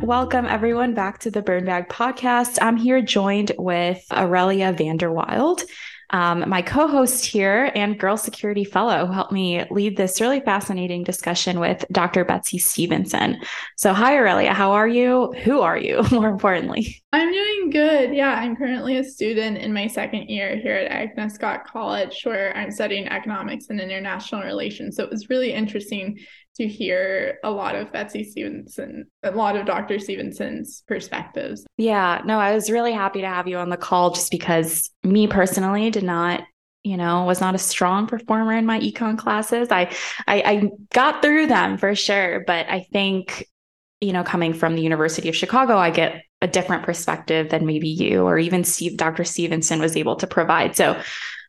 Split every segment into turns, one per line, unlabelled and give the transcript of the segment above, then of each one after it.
Welcome everyone back to the Burn Bag podcast. I'm here joined with Aurelia Van der Wilde um, my co host here and Girl Security Fellow who helped me lead this really fascinating discussion with Dr. Betsey Stevenson. So, hi, Aurelia. How are you? Who are you, more importantly?
I'm doing good. Yeah, I'm currently a student in my second year here at Agnes Scott College, where I'm studying economics and international relations. So, it was really interesting to hear a lot of Betsey Stevenson, a lot of Dr. Stevenson's perspectives.
Yeah, no, I was really happy to have you on the call just because me personally did not you know was not a strong performer in my econ classes I, I i got through them for sure but i think you know coming from the university of chicago i get a different perspective than maybe you or even steve dr stevenson was able to provide so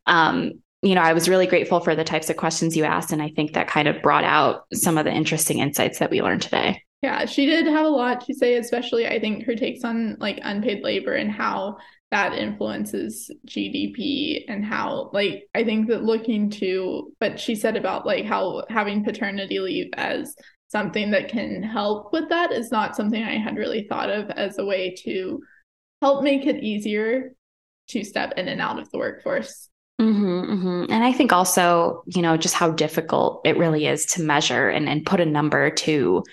um you know, I was really grateful for the types of questions you asked. And I think that kind of brought out some of the interesting insights that we learned today.
Yeah, she did have a lot to say, especially I think her takes on like unpaid labor and how that influences GDP and how like I think that looking to but she said about like how having paternity leave as something that can help with that is not something I had really thought of as a way to help make it easier to step in and out of the workforce.
Mm-hmm, mm-hmm. And I think also, you know, just how difficult it really is to measure and, and put a number to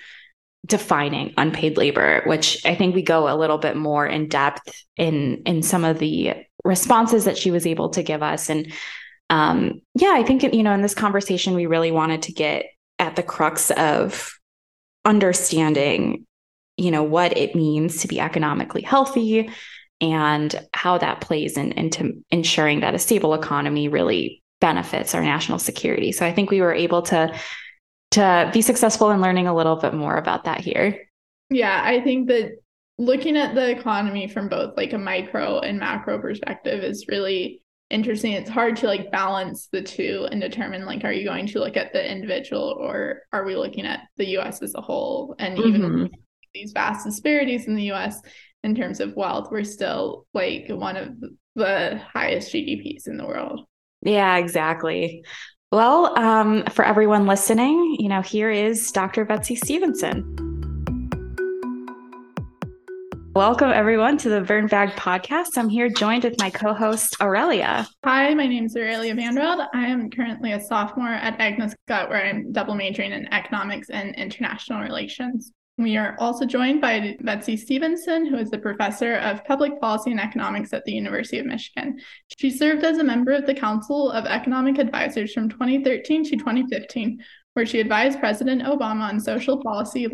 defining unpaid labor, which I think we go a little bit more in depth in in some of the responses that she was able to give us. And um, yeah, I think you know, in this conversation, we really wanted to get at the crux of understanding, you know, what it means to be economically healthy and how that plays in, into ensuring that a stable economy really benefits our national security. So I think we were able to to be successful in learning a little bit more about that here.
Yeah, I think that looking at the economy from both like a micro and macro perspective is really interesting. It's hard to like balance the two and determine like are you going to look at the individual or are we looking at the US as a whole and even mm-hmm. these vast disparities in the US in terms of wealth, we're still like one of the highest GDPs in the world.
Yeah, exactly. Well, um, for everyone listening, you know, here is Dr. Betsey Stevenson. Welcome, everyone, to the Burn Bag podcast. I'm here joined with my co host, Aurelia.
Hi, my name is Aurelia Van der Wilde. I am currently a sophomore at Agnes Scott, where I'm double majoring in economics and international relations. We are also joined by Betsey Stevenson, who is the professor of public policy and economics at the University of Michigan. She served as a member of the Council of Economic Advisors from 2013 to 2015, where she advised President Obama on social policy,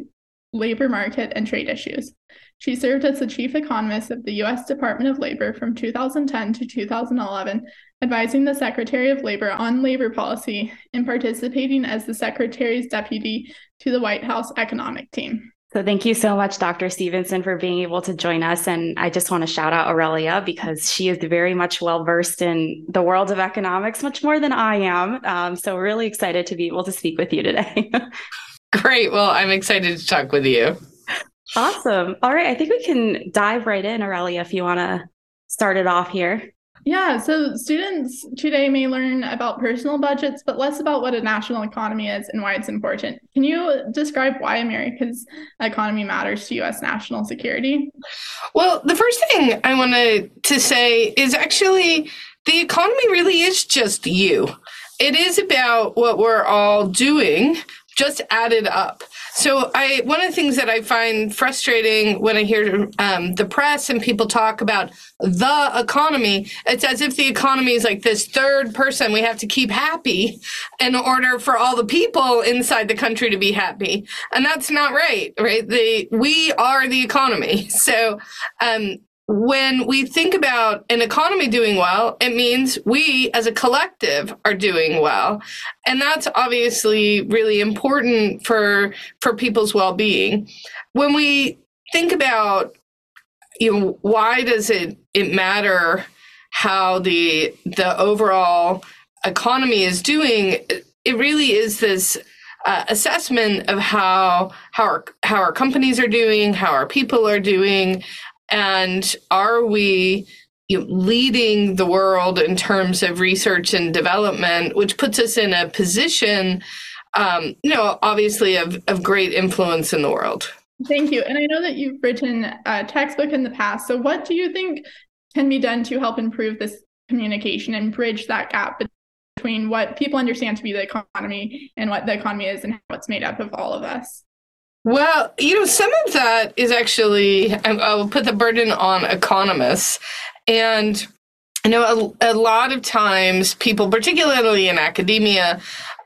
labor market, and trade issues. She served as the chief economist of the U.S. Department of Labor from 2010 to 2011, advising the Secretary of Labor on labor policy and participating as the Secretary's deputy to the White House economic team.
So thank you so much, Dr. Stevenson, for being able to join us. And I just want to shout out Aurelia because she is very much well versed in the world of economics, much more than I am. Um, so really excited to be able to speak with you today.
Great. Well, I'm excited to talk with you.
Awesome. All right. I think we can dive right in, Aurelia, if you want to start it off here.
Yeah, so students today may learn about personal budgets, but less about what a national economy is and why it's important. Can you describe why America's economy matters to U.S. national security?
Well, the first thing I wanted to say is actually the economy really is just you. It is about what we're all doing, just added up. So I one of the things that I find frustrating when I hear um, the press and people talk about the economy, it's as if the economy is like this third person we have to keep happy in order for all the people inside the country to be happy, and that's not right. Right? The we are the economy. So um, when we think about an economy doing well, it means we as a collective are doing well. And that's obviously really important for for people's well-being. When we think about you know why does it it matter how the the overall economy is doing, it really is this uh, assessment of how how our how our companies are doing, how our people are doing, and are we you know, leading the world in terms of research and development, which puts us in a position, um, you know, obviously of, of great influence in the world.
Thank you. And I know that you've written a textbook in the past. So, what do you think can be done to help improve this communication and bridge that gap between what people understand to be the economy and what the economy is and how it's made up of all of us?
Well, you know, some of that is actually, I will put the burden on economists. And you know a, a lot of times people, particularly in academia,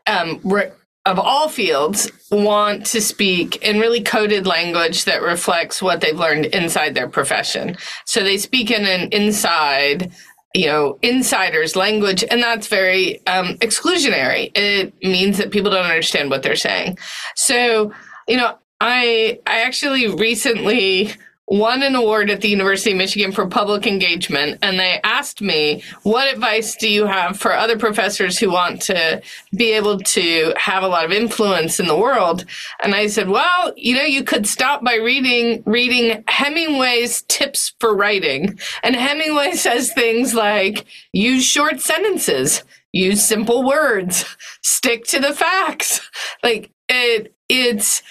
um, re- of all fields want to speak in really coded language that reflects what they've learned inside their profession. So they speak in an inside, you know, insider's language, and that's very um, exclusionary. It means that people don't understand what they're saying. So, you know, I I actually recently won an award at the University of Michigan for public engagement. And they asked me, what advice do you have for other professors who want to be able to have a lot of influence in the world? And I said, well, you know, you could stop by reading, reading Hemingway's tips for writing. And Hemingway says things like, use short sentences, use simple words, stick to the facts. Like it, it's,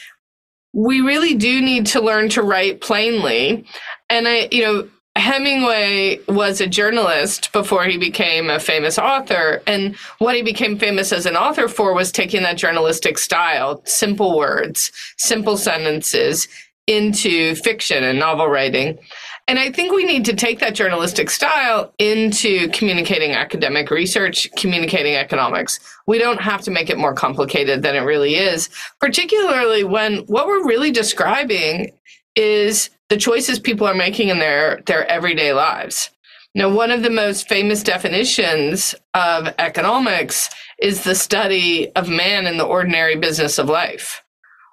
we really do need to learn to write plainly. And I, you know, Hemingway was a journalist before he became a famous author. And what he became famous as an author for was taking that journalistic style, simple words, simple sentences into fiction and novel writing. And I think we need to take that journalistic style into communicating academic research, communicating economics. We don't have to make it more complicated than it really is, particularly when what we're really describing is the choices people are making in their, their everyday lives. Now, one of the most famous definitions of economics is the study of man in the ordinary business of life.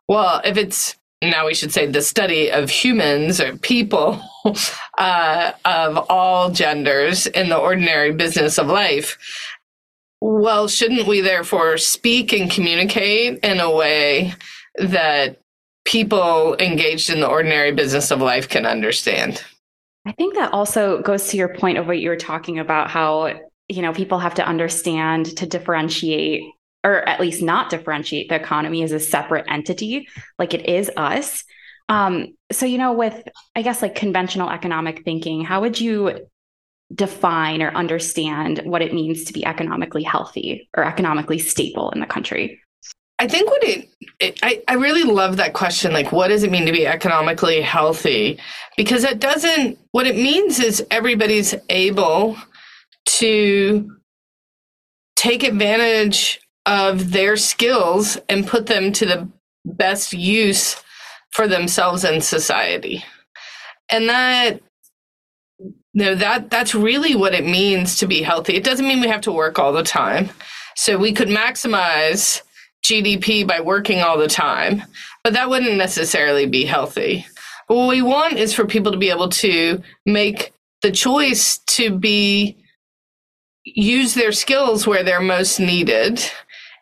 Well, if it's now we should say the study of humans or people uh, of all genders in the ordinary business of life. Well, shouldn't we therefore speak and communicate in a way that people engaged in the ordinary business of life can understand?
I think that also goes to your point of what you were talking about how you know people have to understand to differentiate or at least not differentiate the economy as a separate entity like it is us um, so you know with i guess like conventional economic thinking how would you define or understand what it means to be economically healthy or economically stable in the country
I think what it, it, I, I really love that question. Like, what does it mean to be economically healthy? Because it doesn't, what it means is everybody's able to take advantage of their skills and put them to the best use for themselves and society. And that you know that that's really what it means to be healthy. It doesn't mean we have to work all the time. So we could maximize GDP by working all the time, but that wouldn't necessarily be healthy. But what we want is for people to be able to make the choice to be use their skills where they're most needed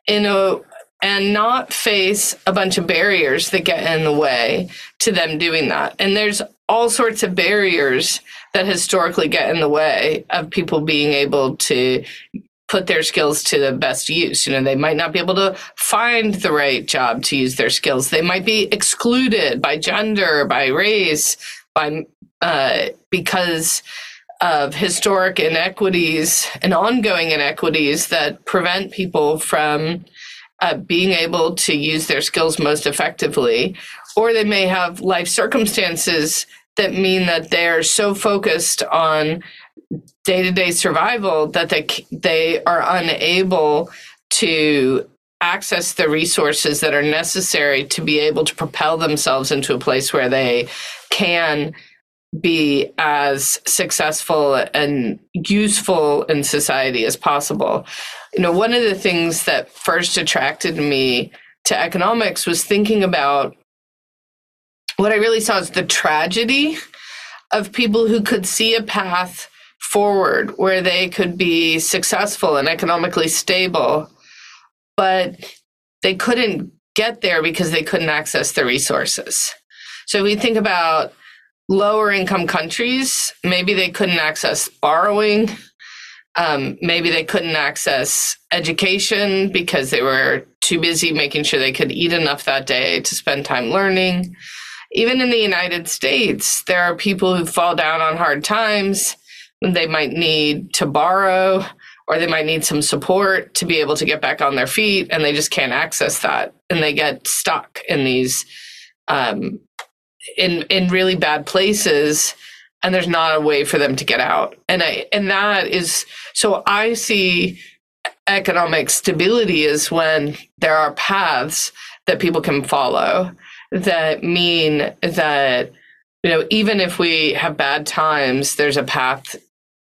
in a and not face a bunch of barriers that get in the way to them doing that. And there's all sorts of barriers that historically get in the way of people being able to put their skills to the best use. You know, they might not be able to find the right job to use their skills. They might be excluded by gender, by race, by uh, because of historic inequities and ongoing inequities that prevent people from uh, being able to use their skills most effectively. Or they may have life circumstances that mean that they're so focused on day-to-day survival that they they are unable to access the resources that are necessary to be able to propel themselves into a place where they can be as successful and useful in society as possible. You know, one of the things that first attracted me to economics was thinking about what I really saw as the tragedy of people who could see a path forward where they could be successful and economically stable, but they couldn't get there because they couldn't access the resources. So we think about lower income countries, maybe they couldn't access borrowing. Um, maybe they couldn't access education because they were too busy making sure they could eat enough that day to spend time learning. even in the United States, there are people who fall down on hard times. When they might need to borrow or they might need some support to be able to get back on their feet and they just can't access that and they get stuck in these um, in in really bad places and there's not a way for them to get out. And i and that is so i see economic stability is when there are paths that people can follow that mean that you know even if we have bad times there's a path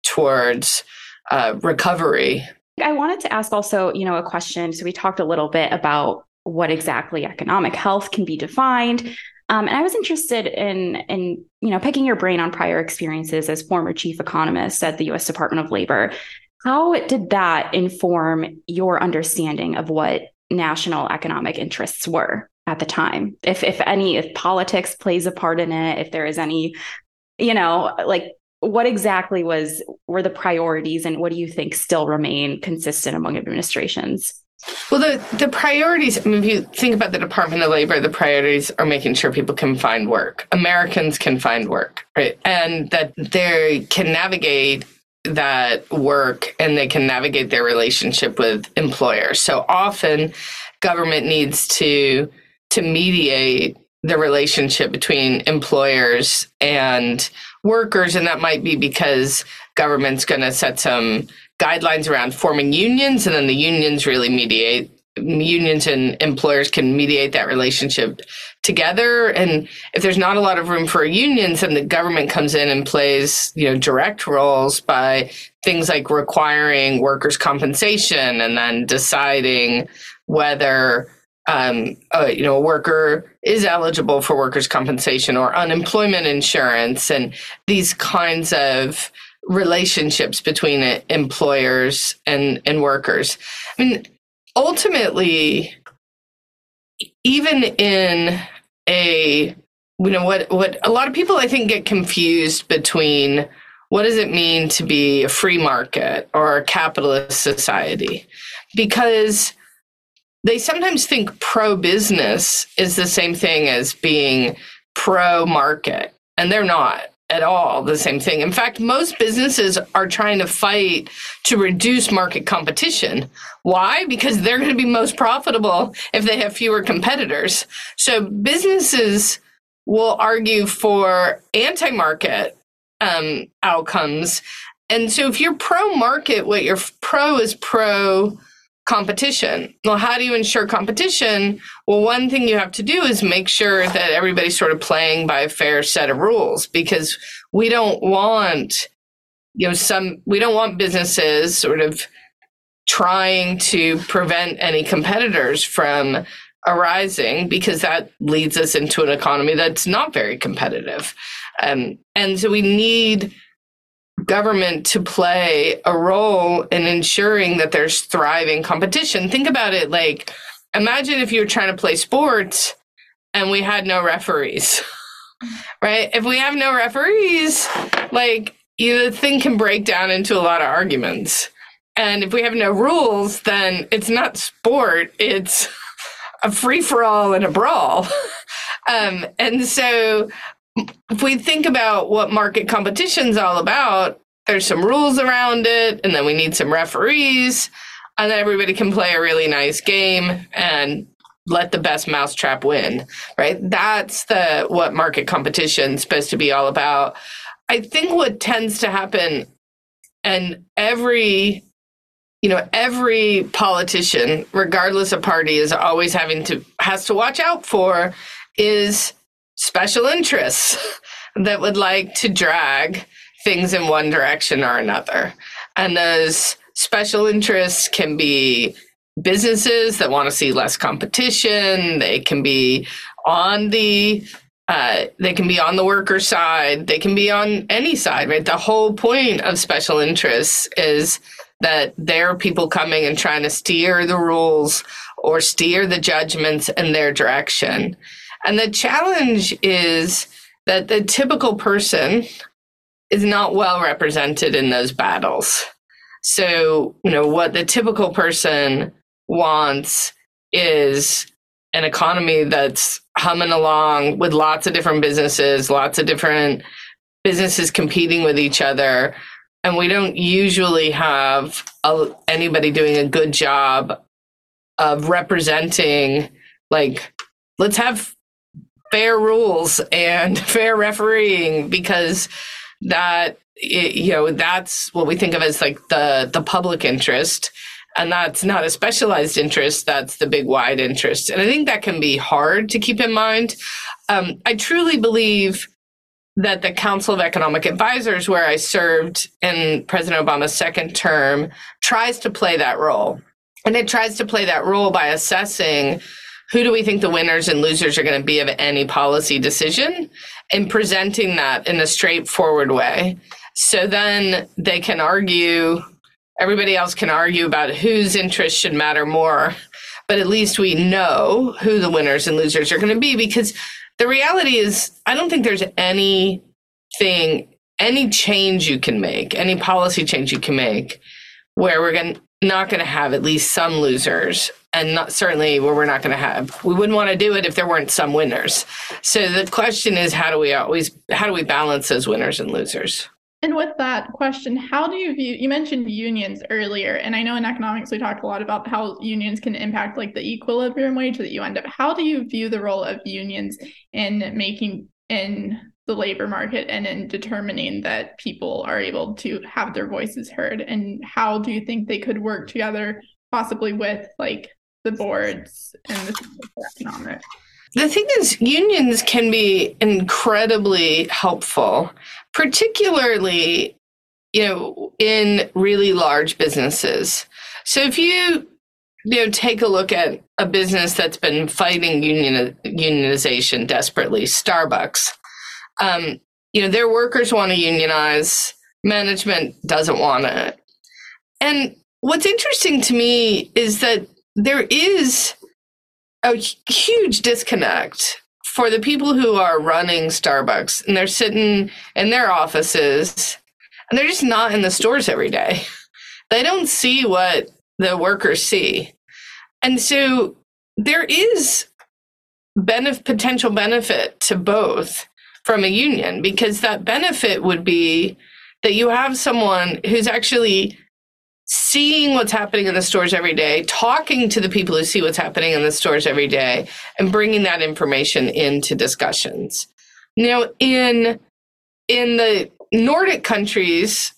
towards uh, recovery.
I wanted to ask also you know a question. So we talked a little bit about what exactly economic health can be defined um, and I was interested in in you know picking your brain on prior experiences as former chief economist at the U.S. Department of Labor. How did that inform your understanding of what national economic interests were at the time? If if any, if politics plays a part in it, if there is any, you know, like what exactly was were the priorities, and what do you think still remain consistent among administrations?
Well, the, the priorities, I mean, if you think about the Department of Labor, the priorities are making sure people can find work. Americans can find work, right? And that they can navigate that work and they can navigate their relationship with employers. So often government needs to to mediate the relationship between employers and workers and that might be because government's going to set some guidelines around forming unions, and then the unions really mediate. Unions and employers can mediate that relationship together. And if there's not a lot of room for unions, then the government comes in and plays, you know, direct roles by things like requiring workers' compensation and then deciding whether um, uh, you know, a worker is eligible for workers' compensation or unemployment insurance, and these kinds of relationships between uh, employers and, and workers. I mean, ultimately, even in a you know what what a lot of people I think get confused between what does it mean to be a free market or a capitalist society because they sometimes think pro business is the same thing as being pro market and they're not at all the same thing. In fact, most businesses are trying to fight to reduce market competition. Why? Because they're going to be most profitable if they have fewer competitors. So businesses will argue for anti market um, outcomes. And so if you're pro market, what you're pro is pro competition. Well, how do you ensure competition? Well, one thing you have to do is make sure that everybody's sort of playing by a fair set of rules because we don't want, you know, some, we don't want businesses sort of trying to prevent any competitors from arising because that leads us into an economy that's not very competitive. Um, and so we need government to play a role in ensuring that there's thriving competition. Think about it like imagine if you were trying to play sports and we had no referees. right? If we have no referees, like the thing can break down into a lot of arguments. And if we have no rules, then it's not sport, it's a free for all and a brawl. Um, and so if we think about what market competition is all about, there's some rules around it, and then we need some referees, and then everybody can play a really nice game and let the best mousetrap win, right? That's the what market competition's supposed to be all about. I think what tends to happen, and every you know every politician regardless of party is always having to has to watch out for is special interests that would like to drag things in one direction or another. And those special interests can be businesses that want to see less competition. They can be on the uh, they can be on the worker side. They can be on any side, right? The whole point of special interests is that there are people coming and trying to steer the rules or steer the judgments in their direction. And the challenge is that the typical person is not well represented in those battles. So, you know, what the typical person wants is an economy that's humming along with lots of different businesses, lots of different businesses competing with each other. And we don't usually have a, anybody doing a good job of representing, like, let's have fair rules and fair refereeing because that you know that's what we think of as like the the public interest. And that's not a specialized interest that's the big wide interest. And i think that can be hard to keep in mind. Um, i truly believe that the council of economic advisors where i served in president obama's second term tries to play that role. And it tries to play that role by assessing who do we think the winners and losers are going to be of any policy decision and presenting that in a straightforward way so then they can argue, everybody else can argue about whose interests should matter more. But at least we know who the winners and losers are going to be because the reality is, I don't think there's anything, any change you can make, any policy change you can make where we're going not going to have at least some losers and not certainly where we're not going to have. We wouldn't want to do it if there weren't some winners. So the question is how do we always how do we balance those winners and losers?
And with that question, how do you view you mentioned unions earlier, and I know in economics we talked a lot about how unions can impact like the equilibrium wage that you end up. How do you view the role of unions in making in the labor market and in determining that people are able to have their voices heard? And how do you think they could work together, possibly with like the boards and the economics?
The thing is, unions can be incredibly helpful, particularly, you know, in really large businesses. So if you, you know, take a look at a business that's been fighting union unionization desperately, Starbucks. Um, you know, their workers want to unionize, management doesn't want it. And what's interesting to me is that there is a huge disconnect for the people who are running Starbucks and they're sitting in their offices and they're just not in the stores every day. They don't see what the workers see. And so there is benef- potential benefit to both from a union because that benefit would be that you have someone who's actually seeing what's happening in the stores every day, talking to the people who see what's happening in the stores every day, and bringing that information into discussions. Now, in in the Nordic countries,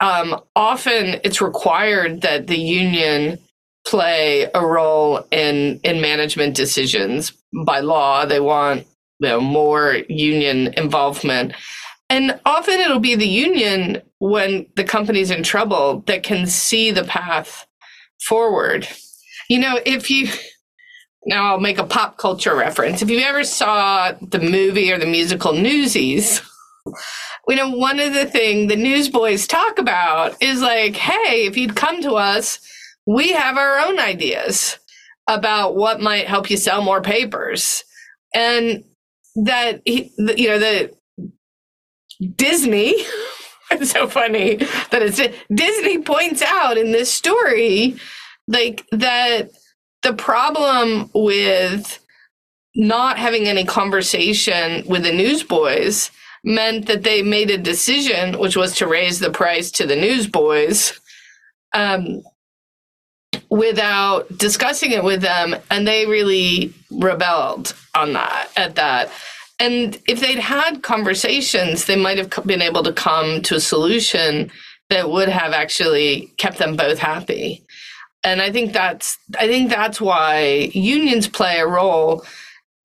um, often it's required that the union play a role in in management decisions by law. They want you know, more union involvement. And often it'll be the union when the company's in trouble that can see the path forward. You know, if you now I'll make a pop culture reference. If you ever saw the movie or the musical Newsies, you know, one of the things the newsboys talk about is like, hey, if you'd come to us, we have our own ideas about what might help you sell more papers. And that, he, you know, the Disney it's so funny that it's Disney points out in this story like that the problem with not having any conversation with the newsboys meant that they made a decision which was to raise the price to the newsboys um, without discussing it with them and they really rebelled on that at that and if they'd had conversations, they might have been able to come to a solution that would have actually kept them both happy. And I think that's I think that's why unions play a role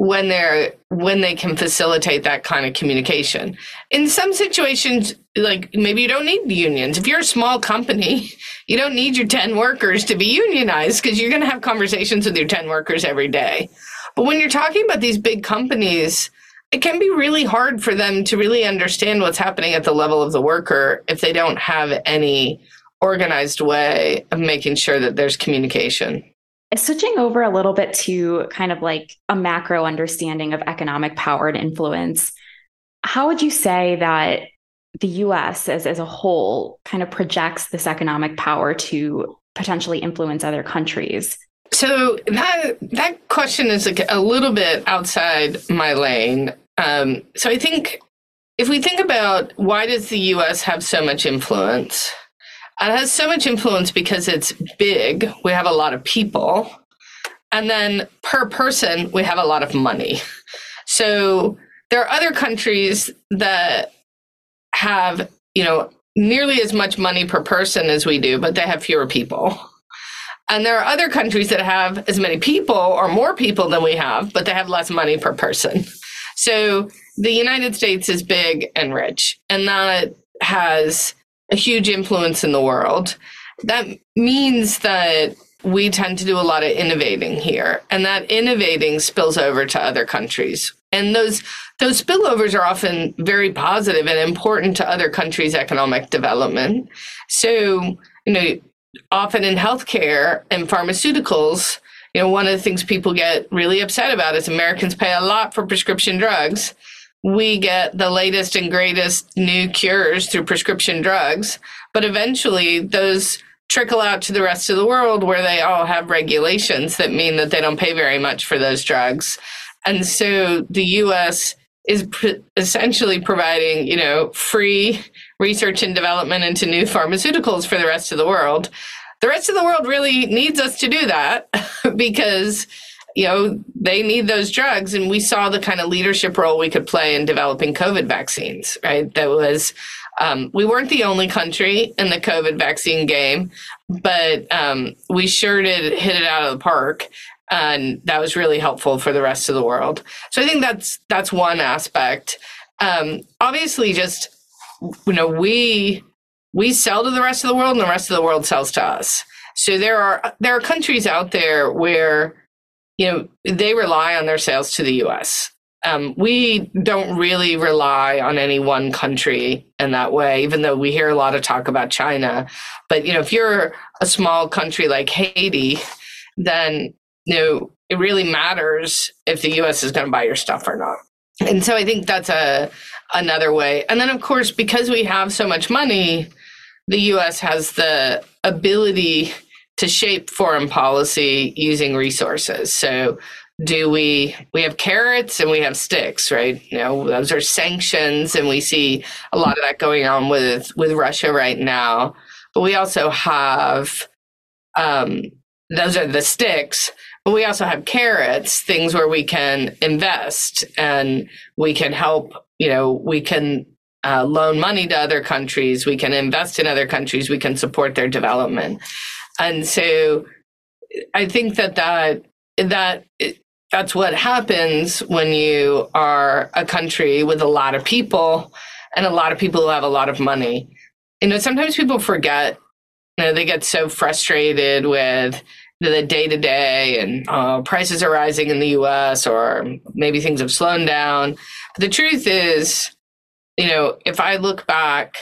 when they're when they can facilitate that kind of communication. In some situations, like maybe you don't need the unions. If you're a small company, you don't need your 10 workers to be unionized because you're going to have conversations with your 10 workers every day. But when you're talking about these big companies, it can be really hard for them to really understand what's happening at the level of the worker if they don't have any organized way of making sure that there's communication.
Switching over a little bit to kind of like a macro understanding of economic power and influence, how would you say that the US as, as a whole kind of projects this economic power to potentially influence other countries?
So that that question is a, a little bit outside my lane. Um, so I think if we think about why does the U.S. have so much influence, it has so much influence because it's big. We have a lot of people, and then per person we have a lot of money. So there are other countries that have you know nearly as much money per person as we do, but they have fewer people. And there are other countries that have as many people or more people than we have, but they have less money per person. So the United States is big and rich, and that has a huge influence in the world. That means that we tend to do a lot of innovating here, and that innovating spills over to other countries. And those those spillovers are often very positive and important to other countries' economic development. So, you know, often in healthcare and pharmaceuticals, you know, one of the things people get really upset about is Americans pay a lot for prescription drugs. We get the latest and greatest new cures through prescription drugs, but eventually those trickle out to the rest of the world where they all have regulations that mean that they don't pay very much for those drugs. And so the US is pr- essentially providing, you know, free research and development into new pharmaceuticals for the rest of the world. The rest of the world really needs us to do that because you know they need those drugs. And we saw the kind of leadership role we could play in developing covid vaccines right? That was um, we weren't the only country in the covid vaccine game but um, we sure did hit it out of the park. And that was really helpful for the rest of the world. So i think that's that's one aspect. Um, obviously just you know, we we sell to the rest of the world and the rest of the world sells to us. So there are there are countries out there where you know they rely on their sales to the US. Um, we don't really rely on any one country in that way, even though we hear a lot of talk about China. But you know, if you're a small country like Haiti, then you know it really matters if the US is going to buy your stuff or not. And so I think that's a another way. And then, of course, because we have so much money, the US has the ability to shape foreign policy using resources. So, do we we have carrots and we have sticks right you know those are sanctions and we see a lot of that going on with with russia right now but we also have um those are the sticks but we also have carrots things where we can invest and we can help you know, we can uh, loan money to other countries, we can invest in other countries, we can support their development. And so I think that that, that that's what happens when you are a country with a lot of people and a lot of people who have a lot of money. You know, sometimes people forget, you know, they get so frustrated with the day to day and uh, prices are rising in the US or maybe things have slowed down. But the truth is, you know, if I look back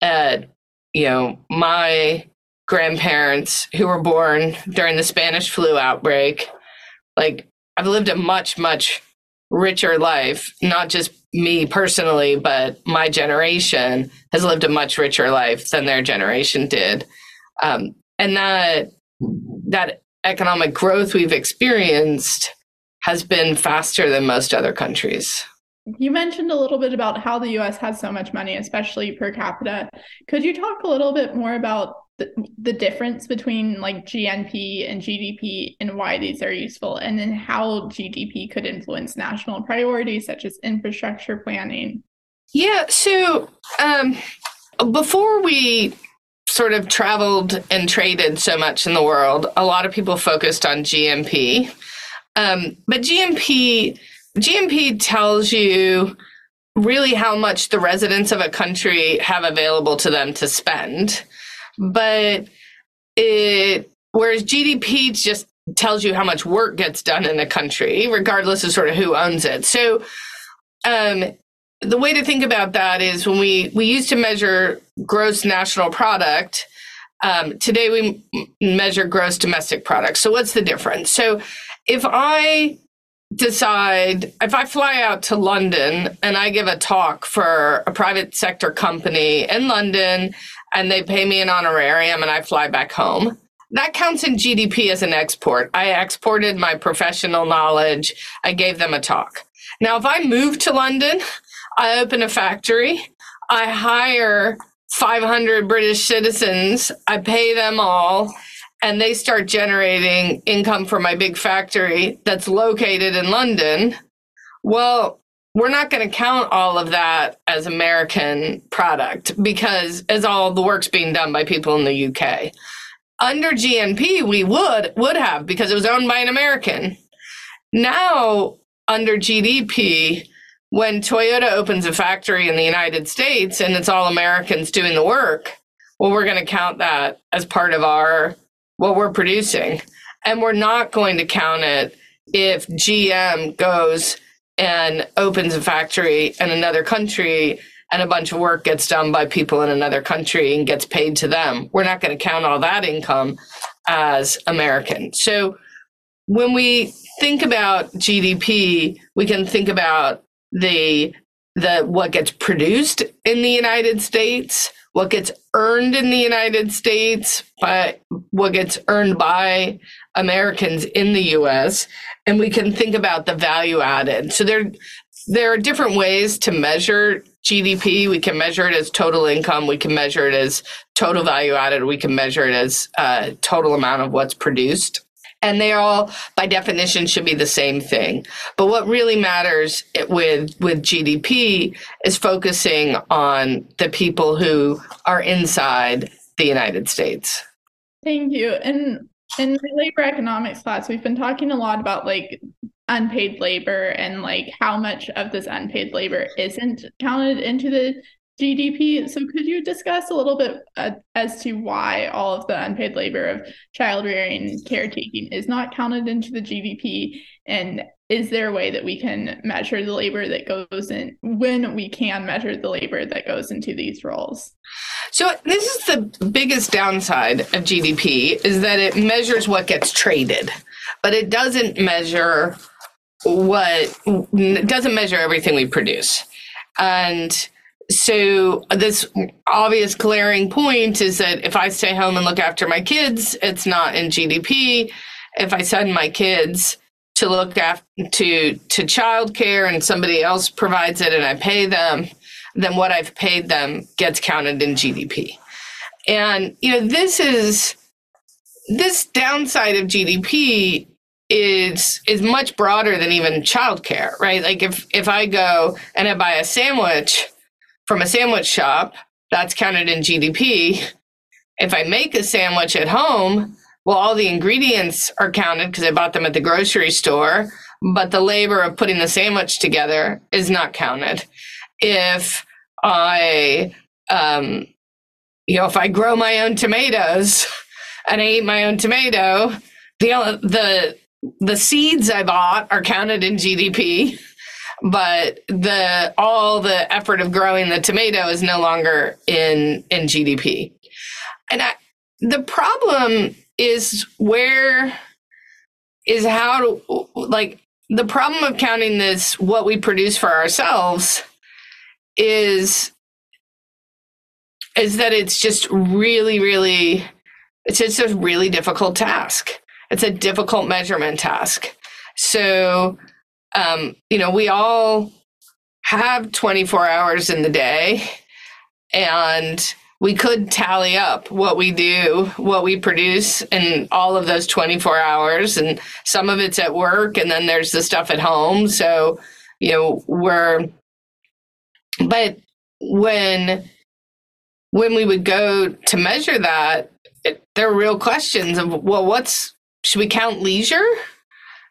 at, you know, my grandparents who were born during the Spanish flu outbreak, like I've lived a much, much richer life, not just me personally, but my generation has lived a much richer life than their generation did. Um, and that that economic growth we've experienced has been faster than most other countries.
You mentioned a little bit about how the US has so much money, especially per capita. Could you talk a little bit more about the, difference between like GNP and GDP and why these are useful, and then how GDP could influence national priorities such as infrastructure planning?
Yeah, so um, before we sort of traveled and traded so much in the world, a lot of people focused on GNP. Um, but GNP GNP tells you really how much the residents of a country have available to them to spend. But it whereas GDP just tells you how much work gets done in a country, regardless of sort of who owns it. So um, the way to think about that is when we we used to measure gross national product um, today we measure gross domestic product so what's the difference so if i decide if i fly out to london and i give a talk for a private sector company in london and they pay me an honorarium and i fly back home that counts in GDP as an export. I exported my professional knowledge. I gave them a talk. Now, if I move to London, I open a factory, I hire 500 British citizens, I pay them all, and they start generating income for my big factory that's located in London. Well, we're not going to count all of that as American product because as all the work's being done by people in the UK. Under GNP, we would would have because it was owned by an American. Now, under GDP, when Toyota opens a factory in the United States and it's all Americans doing the work, well, we're going to count that as part of our what we're producing, and we're not going to count it if GM goes and opens a factory in another country and a bunch of work gets done by people in another country and gets paid to them. We're not going to count all that income as American. So when we think about GDP, we can think about the the what gets produced in the United States, what gets earned in the United States but what gets earned by Americans in the US, and we can think about the value added. So there there are different ways to measure GDP. We can measure it as total income. We can measure it as total value added. We can measure it as uh, total amount of what's produced. And they all, by definition, should be the same thing. But what really matters with with GDP is focusing on the people who are inside the United States.
Thank you. And in my labor economics class, we've been talking a lot about like unpaid labor and like how much of this unpaid labor isn't counted into the GDP. So could you discuss a little bit uh, as to why all of the unpaid labor of child rearing caretaking is not counted into the GDP and is there a way that we can measure the labor that goes in when we can measure the labor that goes into these roles?
So this is the biggest downside of GDP is that it measures what gets traded, but it doesn't measure what doesn't measure everything we produce. And so this obvious glaring point is that if I stay home and look after my kids, it's not in GDP. If I send my kids to look after to to childcare and somebody else provides it and I pay them, then what I've paid them gets counted in GDP. And you know, this is this downside of GDP is is much broader than even childcare, right? Like if if I go and I buy a sandwich from a sandwich shop, that's counted in GDP. If I make a sandwich at home, well, all the ingredients are counted because I bought them at the grocery store, but the labor of putting the sandwich together is not counted. If I, um, you know, if I grow my own tomatoes and I eat my own tomato, the the the seeds I bought are counted in GDP but the all the effort of growing the tomato is no longer in in GDP. And I, the problem is where is how to like the problem of counting this what we produce for ourselves is is that it's just really really it's just a really difficult task it's a difficult measurement task so um, you know, we all have 24 hours in the day and we could tally up what we do, what we produce in all of those 24 hours. And some of it's at work, and then there's the stuff at home. So, you know, we're, but when, when we would go to measure that, it, there are real questions of, well, what's, should we count leisure?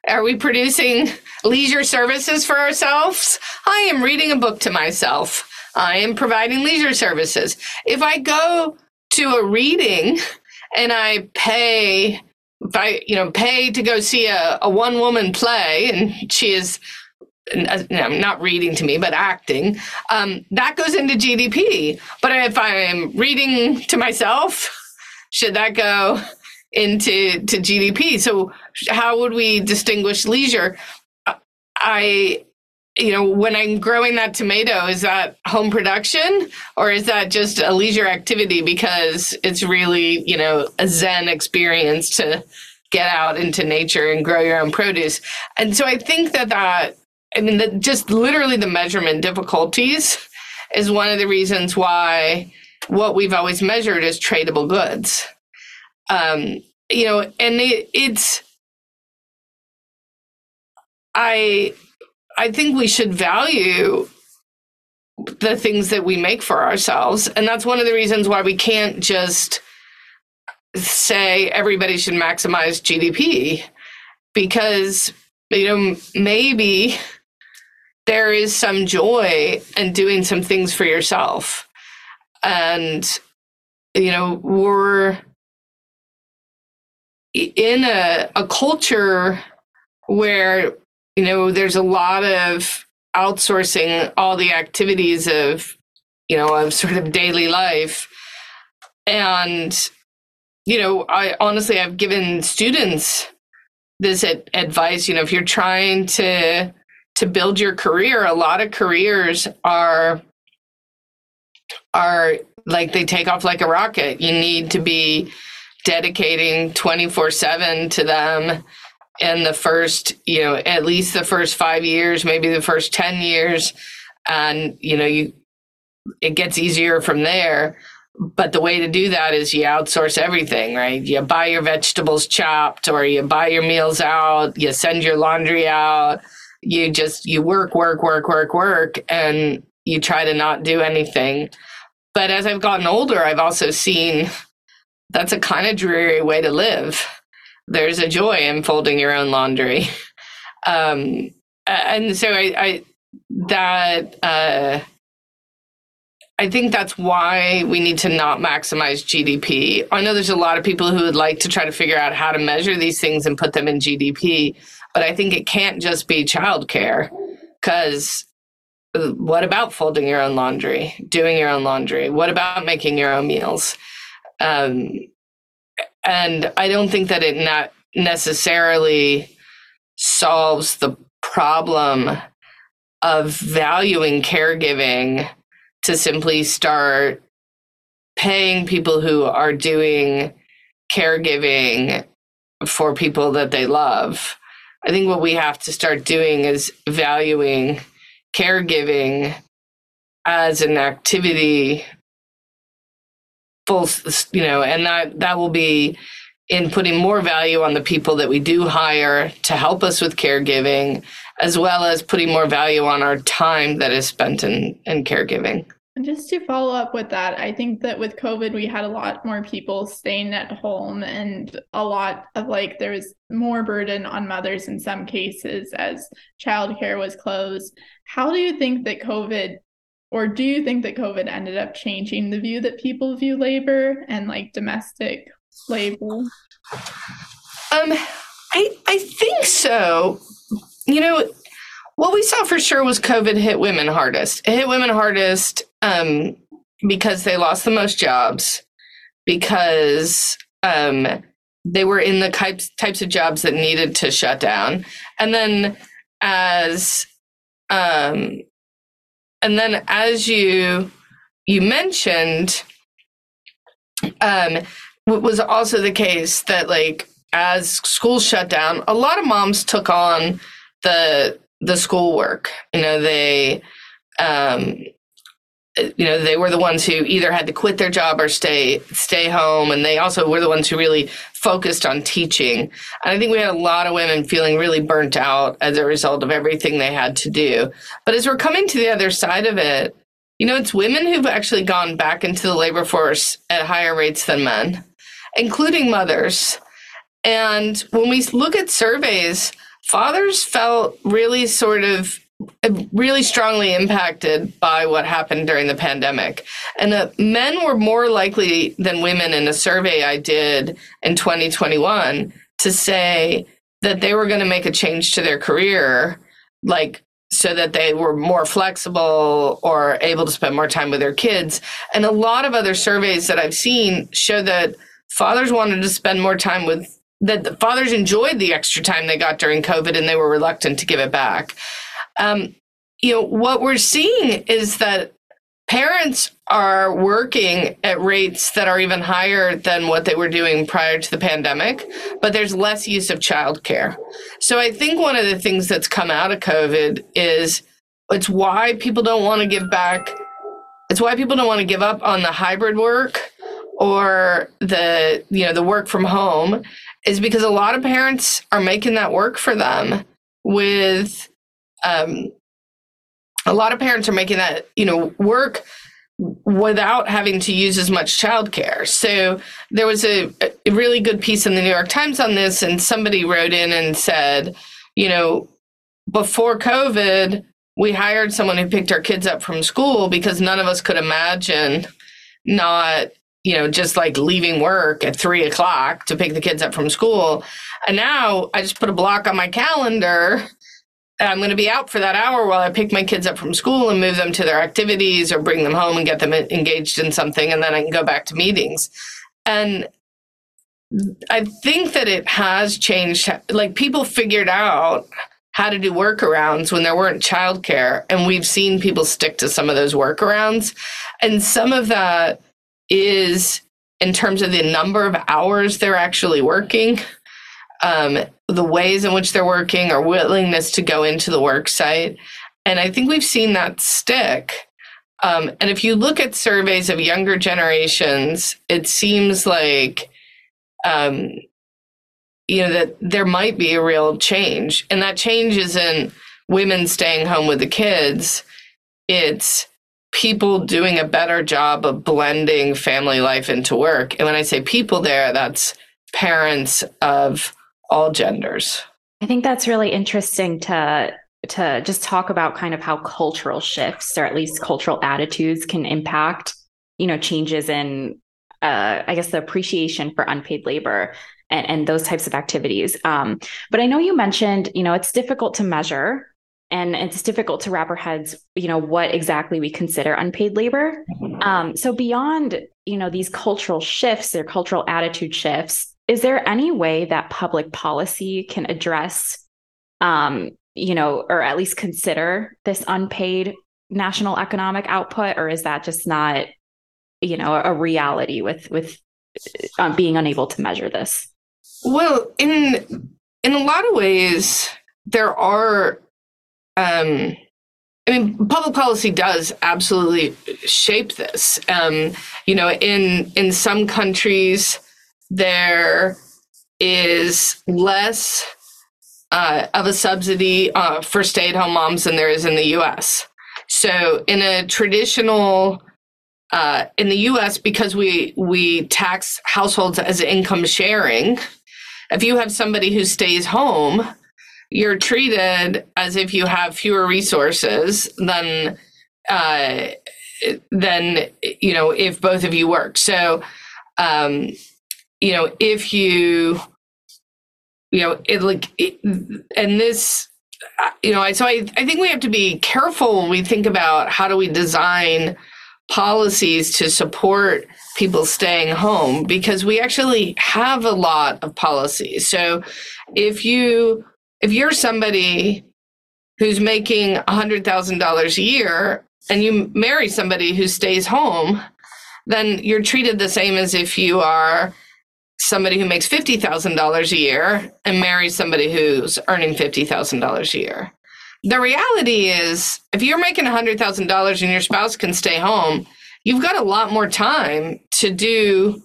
Are we producing leisure services for ourselves? I am reading a book to myself. I am providing leisure services. If I go to a reading and I pay, I, you know, pay to go see a, a one woman play and she is not reading to me, but acting, um, that goes into GDP. But if I am reading to myself, should that go into to GDP. So how would we distinguish leisure? I you know, when I'm growing that tomato, is that home production or is that just a leisure activity because it's really, you know, a Zen experience to get out into nature and grow your own produce? And so I think that that, I mean, that just literally the measurement difficulties is one of the reasons why what we've always measured is tradable goods. Um, you know, and it, it's, I I think we should value the things that we make for ourselves. And that's one of the reasons why we can't just say everybody should maximize GDP because, you know, maybe there is some joy in doing some things for yourself. And, you know, we're in a, a culture where you know, there's a lot of outsourcing all the activities of, you know, of sort of daily life. And, you know, I honestly, I've given students this advice, you know, if you're trying to, to build your career, a lot of careers are, are like they take off like a rocket. You need to be dedicating 24 7 to them in the first, you know, at least the first five years, maybe the first 10 years. And, you know, you, it gets easier from there. But the way to do that is you outsource everything, right? You buy your vegetables chopped or you buy your meals out, you send your laundry out, you just, you work, work, work, work, work, and you try to not do anything. But as I've gotten older, I've also seen that's a kind of dreary way to live there's a joy in folding your own laundry. Um, and so I, I that uh, I think that's why we need to not maximize GDP. I know there's a lot of people who would like to try to figure out how to measure these things and put them in GDP, but I think it can't just be childcare because what about folding your own laundry, doing your own laundry? What about making your own meals? Um, and I don't think that it not necessarily solves the problem of valuing caregiving to simply start paying people who are doing caregiving for people that they love. I think what we have to start doing is valuing caregiving as an activity full you know and that that will be in putting more value on the people that we do hire to help us with caregiving as well as putting more value on our time that is spent in in caregiving
and just to follow up with that, I think that with COVID, we had a lot more people staying at home and a lot of like there was more burden on mothers in some cases as childcare was closed. How do you think that COVID or do you think that COVID ended up changing the view that people view labor and like domestic labor?
Um, I I think so. You know, what we saw for sure was COVID hit women hardest. It hit women hardest um, because they lost the most jobs, because um, they were in the types types of jobs that needed to shut down, and then as um, and then as you you mentioned um was also the case that like as schools shut down a lot of moms took on the the schoolwork. You know they um you know they were the ones who either had to quit their job or stay stay home and they also were the ones who really focused on teaching. And i think we had a lot of women feeling really burnt out as a result of everything they had to do. But as we're coming to the other side of it you know it's women who've actually gone back into the labor force at higher rates than men including mothers. And when we look at surveys fathers felt really sort of really strongly impacted by what happened during the pandemic. And uh, men were more likely than women in a survey I did in 2021 to say that they were going to make a change to their career, like so that they were more flexible or able to spend more time with their kids. And a lot of other surveys that I've seen show that fathers wanted to spend more time with that fathers enjoyed the extra time they got during COVID and they were reluctant to give it back. Um, you know, what we're seeing is that parents are working at rates that are even higher than what they were doing prior to the pandemic, but there's less use of childcare. So I think one of the things that's come out of COVID is it's why people don't want to give back. It's why people don't want to give up on the hybrid work or the you know the work from home is because a lot of parents are making that work for them with um, a lot of parents are making that you know work without having to use as much childcare. So there was a, a, really good piece in the New York Times on this, and somebody wrote in and said, you know, before COVID, we hired someone who picked our kids up from school because none of us could imagine not you know, just like leaving work at three o'clock to pick the kids up from school. And now I just put a block on my calendar. I'm going to be out for that hour while I pick my kids up from school and move them to their activities or bring them home and get them engaged in something. And then I can go back to meetings. And I think that it has changed. Like people figured out how to do workarounds when there weren't childcare. And we've seen people stick to some of those workarounds. And some of that is in terms of the number of hours they're actually working, um, the ways in which they're working, or willingness to go into the work site. And I think we've seen that stick. Um, and if you look at surveys of younger generations, it seems like, um, you know, that there might be a real change. And that change isn't women staying home with the kids, it's people doing a better job of blending family life into work. And when I say people there, that's parents of all genders.
I think that's really interesting to to just talk about kind of how cultural shifts or at least cultural attitudes can impact, you know, changes in uh, I guess the appreciation for unpaid labor and, and those types of activities. Um, but I know you mentioned, you know, it's difficult to measure and it's difficult to wrap our heads you know what exactly we consider unpaid labor mm-hmm. um, so beyond you know these cultural shifts or cultural attitude shifts is there any way that public policy can address um, you know or at least consider this unpaid national economic output or is that just not you know a reality with with uh, being unable to measure this
well in in a lot of ways there are um, I mean, public policy does absolutely shape this. Um, you know, in in some countries, there is less uh, of a subsidy uh, for stay-at-home moms than there is in the U.S. So, in a traditional uh, in the U.S., because we we tax households as income sharing, if you have somebody who stays home you're treated as if you have fewer resources than uh, than you know if both of you work. So, um, you know, if you you know it like it, and this you know, I so I, I think we have to be careful when we think about how do we design policies to support people staying home because we actually have a lot of policies. So if you if you're somebody who's making $100,000 a year and you marry somebody who stays home, then you're treated the same as if you are somebody who makes $50,000 a year and marries somebody who's earning $50,000 a year. The reality is, if you're making $100,000 and your spouse can stay home, you've got a lot more time to do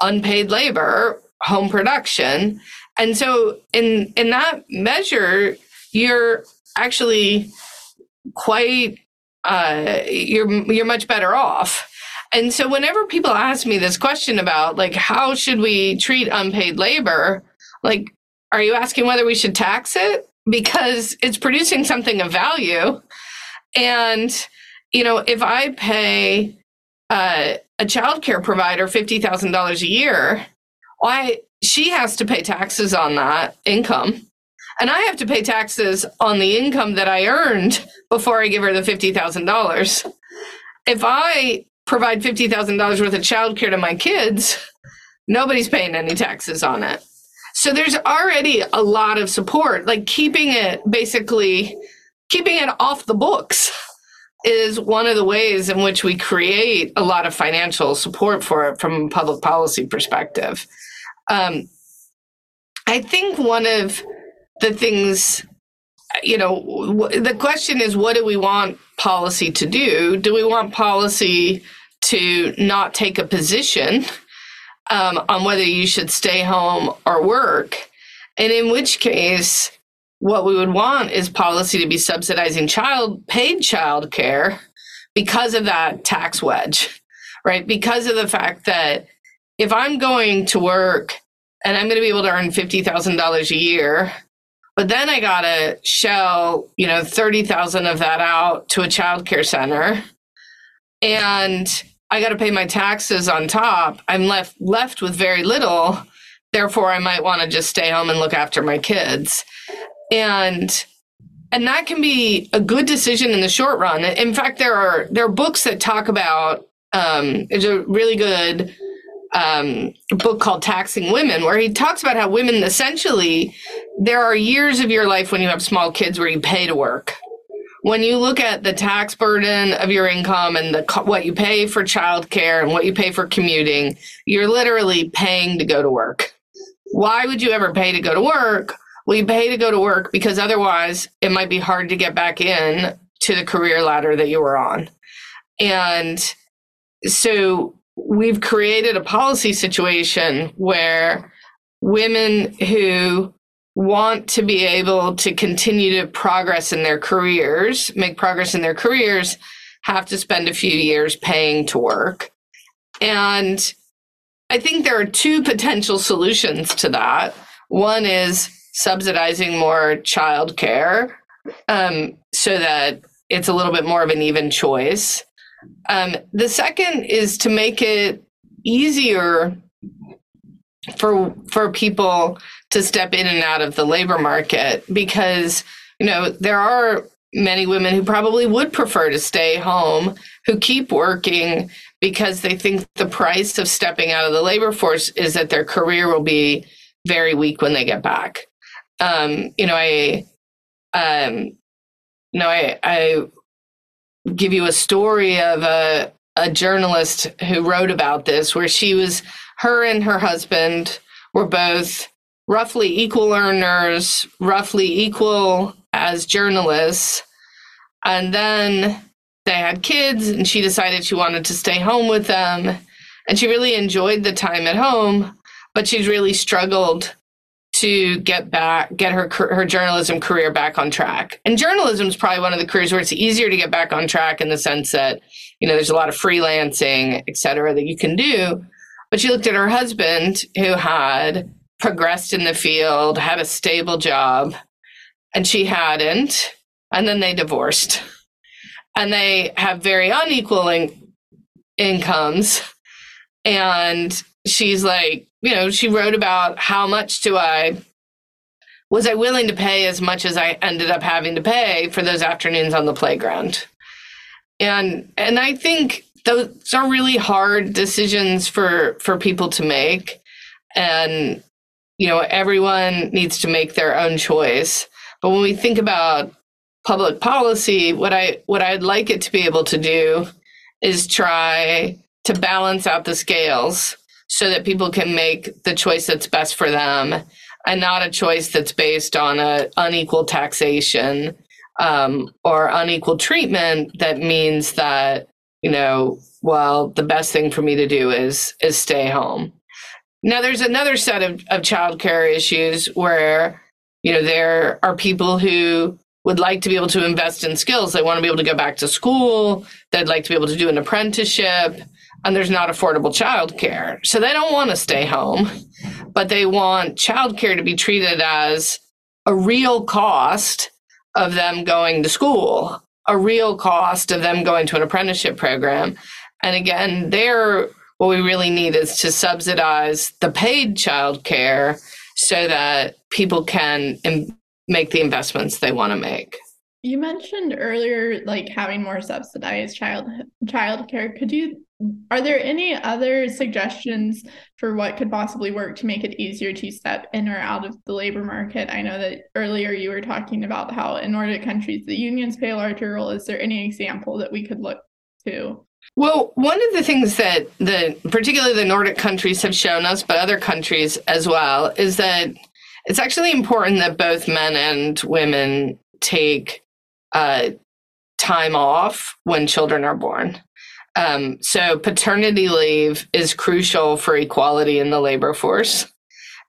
unpaid labor, home production, and so in in that measure, you're actually quite uh, you're you're much better off. And so whenever people ask me this question about like how should we treat unpaid labor, like are you asking whether we should tax it because it's producing something of value? And you know, if I pay uh, a child care provider fifty thousand dollars a year, why she has to pay taxes on that income. And I have to pay taxes on the income that I earned before I give her the $50,000. If I provide $50,000 worth of childcare to my kids, nobody's paying any taxes on it. So there's already a lot of support, like keeping it basically keeping it off the books is one of the ways in which we create a lot of financial support for it from a public policy perspective. Um, I think one of the things, you know, the question is what do we want policy to do? Do we want policy to not take a position um, on whether you should stay home or work? And in which case, what we would want is policy to be subsidizing child paid child care because of that tax wedge, right? Because of the fact that if I'm going to work and I'm going to be able to earn $50,000 a year, but then I got to shell, you know, 30,000 of that out to a child care center and I got to pay my taxes on top. I'm left left with very little. Therefore, I might want to just stay home and look after my kids and and that can be a good decision in the short run. In fact, there are there are books that talk about. Um, there's a really good um, book called Taxing Women, where he talks about how women essentially there are years of your life when you have small kids where you pay to work. When you look at the tax burden of your income and the what you pay for childcare and what you pay for commuting, you're literally paying to go to work. Why would you ever pay to go to work? Well, you pay to go to work because otherwise it might be hard to get back in to the career ladder that you were on. And so we've created a policy situation where women who want to be able to continue to progress in their careers, make progress in their careers, have to spend a few years paying to work. And I think there are two potential solutions to that. One is subsidizing more childcare um, so that it's a little bit more of an even choice. Um, the second is to make it easier for for people to step in and out of the labor market because you know there are many women who probably would prefer to stay home who keep working because they think the price of stepping out of the labor force is that their career will be very weak when they get back. Um, you know, I, um, I, I give you a story of a, a journalist who wrote about this, where she was, her and her husband were both roughly equal earners, roughly equal as journalists. And then they had kids, and she decided she wanted to stay home with them. And she really enjoyed the time at home, but she's really struggled to get back, get her her journalism career back on track. And journalism is probably one of the careers where it's easier to get back on track in the sense that you know there's a lot of freelancing, et cetera, that you can do. But she looked at her husband who had progressed in the field, had a stable job, and she hadn't. And then they divorced, and they have very unequal in- incomes. And she's like, you know, she wrote about how much do I was I willing to pay as much as I ended up having to pay for those afternoons on the playground. And and I think those are really hard decisions for for people to make and you know everyone needs to make their own choice. But when we think about public policy, what I what I'd like it to be able to do is try to balance out the scales so that people can make the choice that's best for them and not a choice that's based on a unequal taxation um, or unequal treatment that means that you know well the best thing for me to do is is stay home. Now there's another set of, of childcare issues where you know there are people who would like to be able to invest in skills. They want to be able to go back to school. They'd like to be able to do an apprenticeship. And there's not affordable childcare. So they don't want to stay home, but they want childcare to be treated as a real cost of them going to school, a real cost of them going to an apprenticeship program. And again, there, what we really need is to subsidize the paid childcare so that people can Im- make the investments they want to make.
You mentioned earlier, like having more subsidized child childcare. Could you are there any other suggestions for what could possibly work to make it easier to step in or out of the labor market? I know that earlier you were talking about how in Nordic countries the unions play a larger role. Is there any example that we could look to?
Well, one of the things that the particularly the Nordic countries have shown us, but other countries as well, is that it's actually important that both men and women take uh, time off when children are born. Um, so paternity leave is crucial for equality in the labor force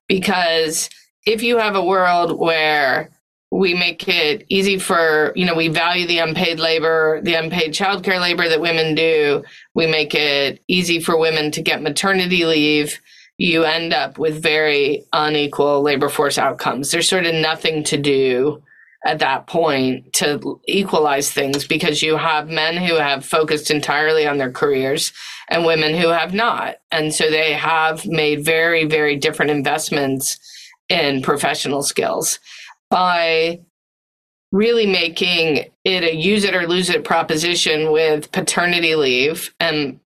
because if you have a world where we make it easy for, you know, we value the unpaid labor, the unpaid childcare labor that women do, we make it easy for women to get maternity leave, you end up with very unequal labor force outcomes. There's sort of nothing to do at that point to equalize things because you have men who have focused entirely on their careers and women who have not. And so they have made very, very different investments in professional skills by really making it a use it or lose it proposition with paternity leave and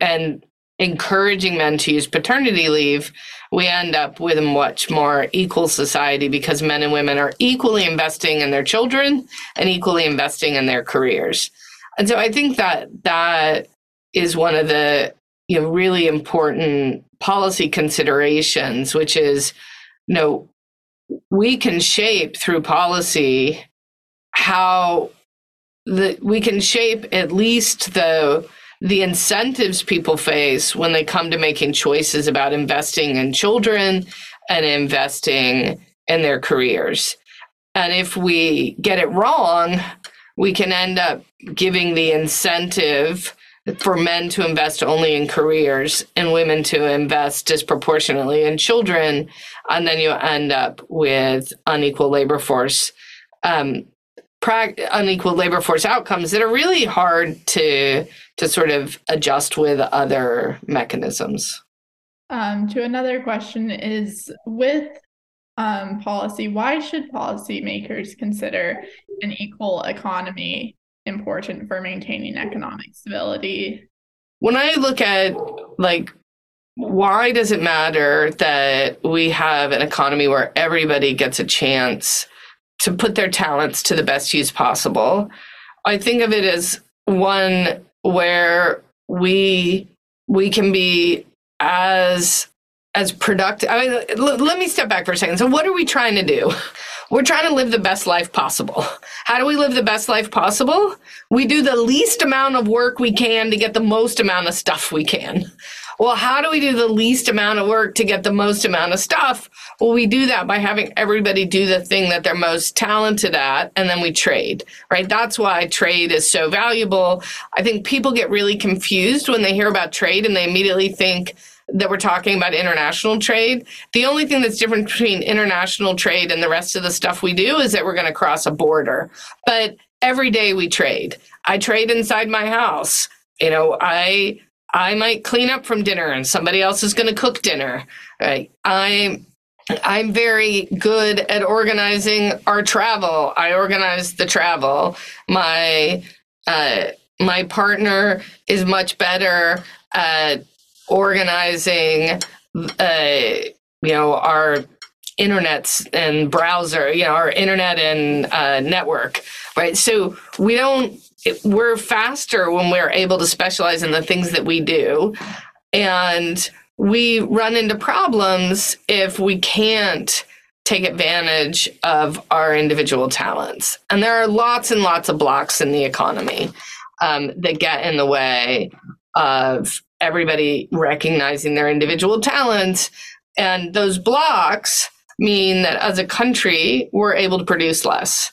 and encouraging men to use paternity leave we end up with a much more equal society because men and women are equally investing in their children and equally investing in their careers. And so I think that that is one of the you know really important policy considerations, which is you know we can shape through policy how the we can shape at least the the incentives people face when they come to making choices about investing in children and investing in their careers. And if we get it wrong, we can end up giving the incentive for men to invest only in careers and women to invest disproportionately in children. And then you end up with unequal labor force um, unequal labor force outcomes that are really hard to to sort of adjust with other mechanisms.
Um, to another question is with um, policy, why should policymakers consider an equal economy important for maintaining economic stability?
When I look at like why does it matter that we have an economy where everybody gets a chance to put their talents to the best use possible. I think of it as one where we we can be as as productive. I mean, l- let me step back for a second. So, what are we trying to do? We're trying to live the best life possible. How do we live the best life possible? We do the least amount of work we can to get the most amount of stuff we can. Well, how do we do the least amount of work to get the most amount of stuff? Well, we do that by having everybody do the thing that they're most talented at, and then we trade, right? That's why trade is so valuable. I think people get really confused when they hear about trade and they immediately think, that we're talking about international trade. The only thing that's different between international trade and the rest of the stuff we do is that we're going to cross a border. But every day we trade. I trade inside my house. You know, I I might clean up from dinner and somebody else is going to cook dinner. Right? I'm I'm very good at organizing our travel. I organize the travel. My uh, my partner is much better at organizing. Uh, you know our internets and browser. You know our internet and uh, network. Right. So we don't we're faster when we're able to specialize in the things that we do. And we run into problems if we can't take advantage of our individual talents. And there are lots and lots of blocks in the economy um, that get in the way of everybody recognizing their individual talents. And those blocks mean that as a country, we're able to produce less.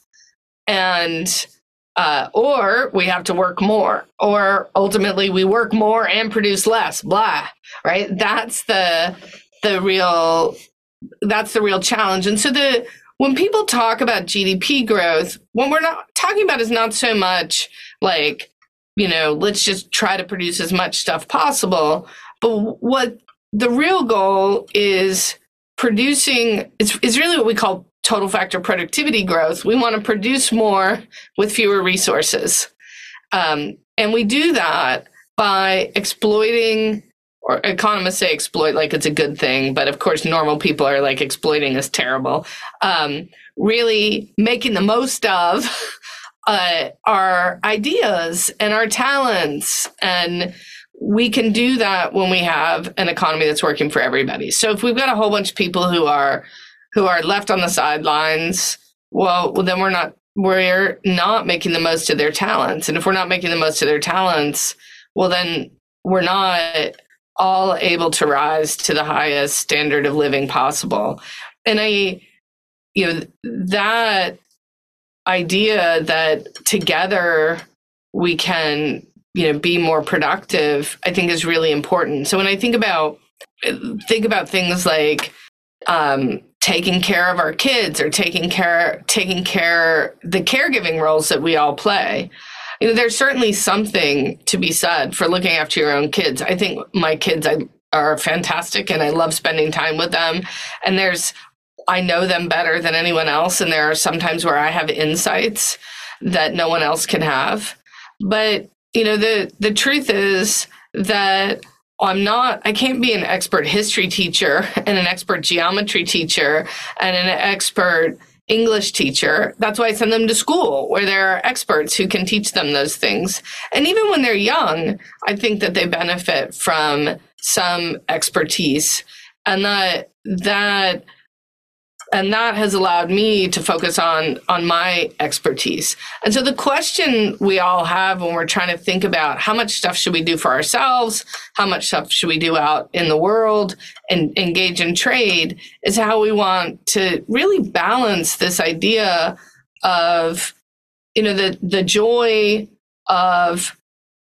And uh, or we have to work more, or ultimately we work more and produce less. Blah, right? That's the the real that's the real challenge. And so the when people talk about GDP growth, what we're not talking about is not so much like you know let's just try to produce as much stuff possible, but what the real goal is producing is, is really what we call total factor productivity growth, we want to produce more with fewer resources. Um, and we do that by exploiting or economists say exploit like it's a good thing, but of course, normal people are like exploiting is terrible. Um, really making the most of uh, our ideas and our talents. And we can do that when we have an economy that's working for everybody. So if we've got a whole bunch of people who are who are left on the sidelines, well, well then we're not we're not making the most of their talents. And if we're not making the most of their talents, well then we're not all able to rise to the highest standard of living possible. And I, you know, that idea that together we can, you know, be more productive, I think is really important. So when I think about think about things like um, taking care of our kids or taking care taking care the caregiving roles that we all play you know, there's certainly something to be said for looking after your own kids. I think my kids are fantastic and I love spending time with them. And there's, I know them better than anyone else. And there are sometimes where I have insights that no one else can have. But, you know, the, the truth is that I'm not, I can't be an expert history teacher and an expert geometry teacher and an expert English teacher. That's why I send them to school where there are experts who can teach them those things. And even when they're young, I think that they benefit from some expertise and that that and that has allowed me to focus on on my expertise. And so the question we all have when we're trying to think about how much stuff should we do for ourselves how much stuff should we do out in the world and engage in trade is how we want to really balance this idea of you know the the joy of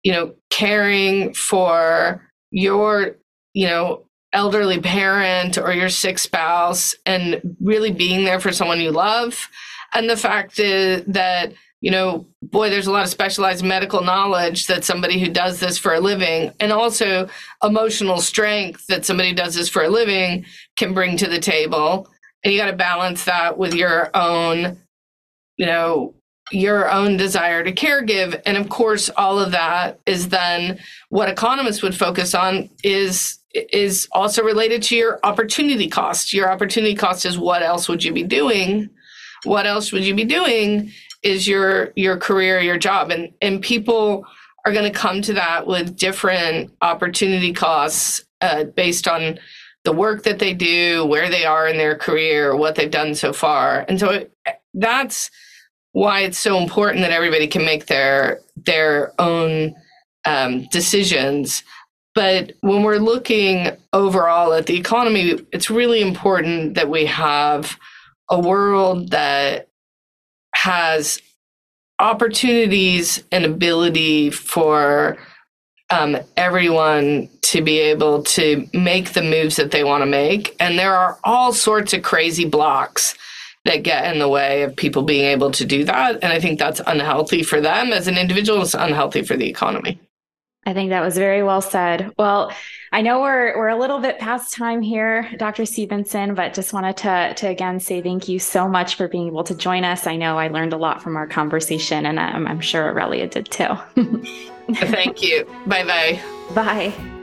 you know caring for your you know elderly parent or your sick spouse and really being there for someone you love. And the fact is that, you know, boy, there's a lot of specialized medical knowledge that somebody who does this for a living and also emotional strength that somebody does this for a living can bring to the table. And you got to balance that with your own, you know, your own desire to care give. And of course, all of that is then what economists would focus on is is also related to your opportunity cost. Your opportunity cost is what else would you be doing? What else would you be doing is your your career, your job. And and people are going to come to that with different opportunity costs uh, based on the work that they do, where they are in their career, what they've done so far. And so it, that's why it's so important that everybody can make their their own um, decisions but when we're looking overall at the economy, it's really important that we have a world that has opportunities and ability for um, everyone to be able to make the moves that they want to make. And there are all sorts of crazy blocks that get in the way of people being able to do that. And I think that's unhealthy for them as an individual, it's unhealthy for the economy.
I think that was very well said. Well, I know we're we're a little bit past time here, Dr. Stevenson, but just wanted to to again say thank you so much for being able to join us. I know I learned a lot from our conversation, and I'm, I'm sure Aurelia did too.
thank you. Bye bye.
Bye.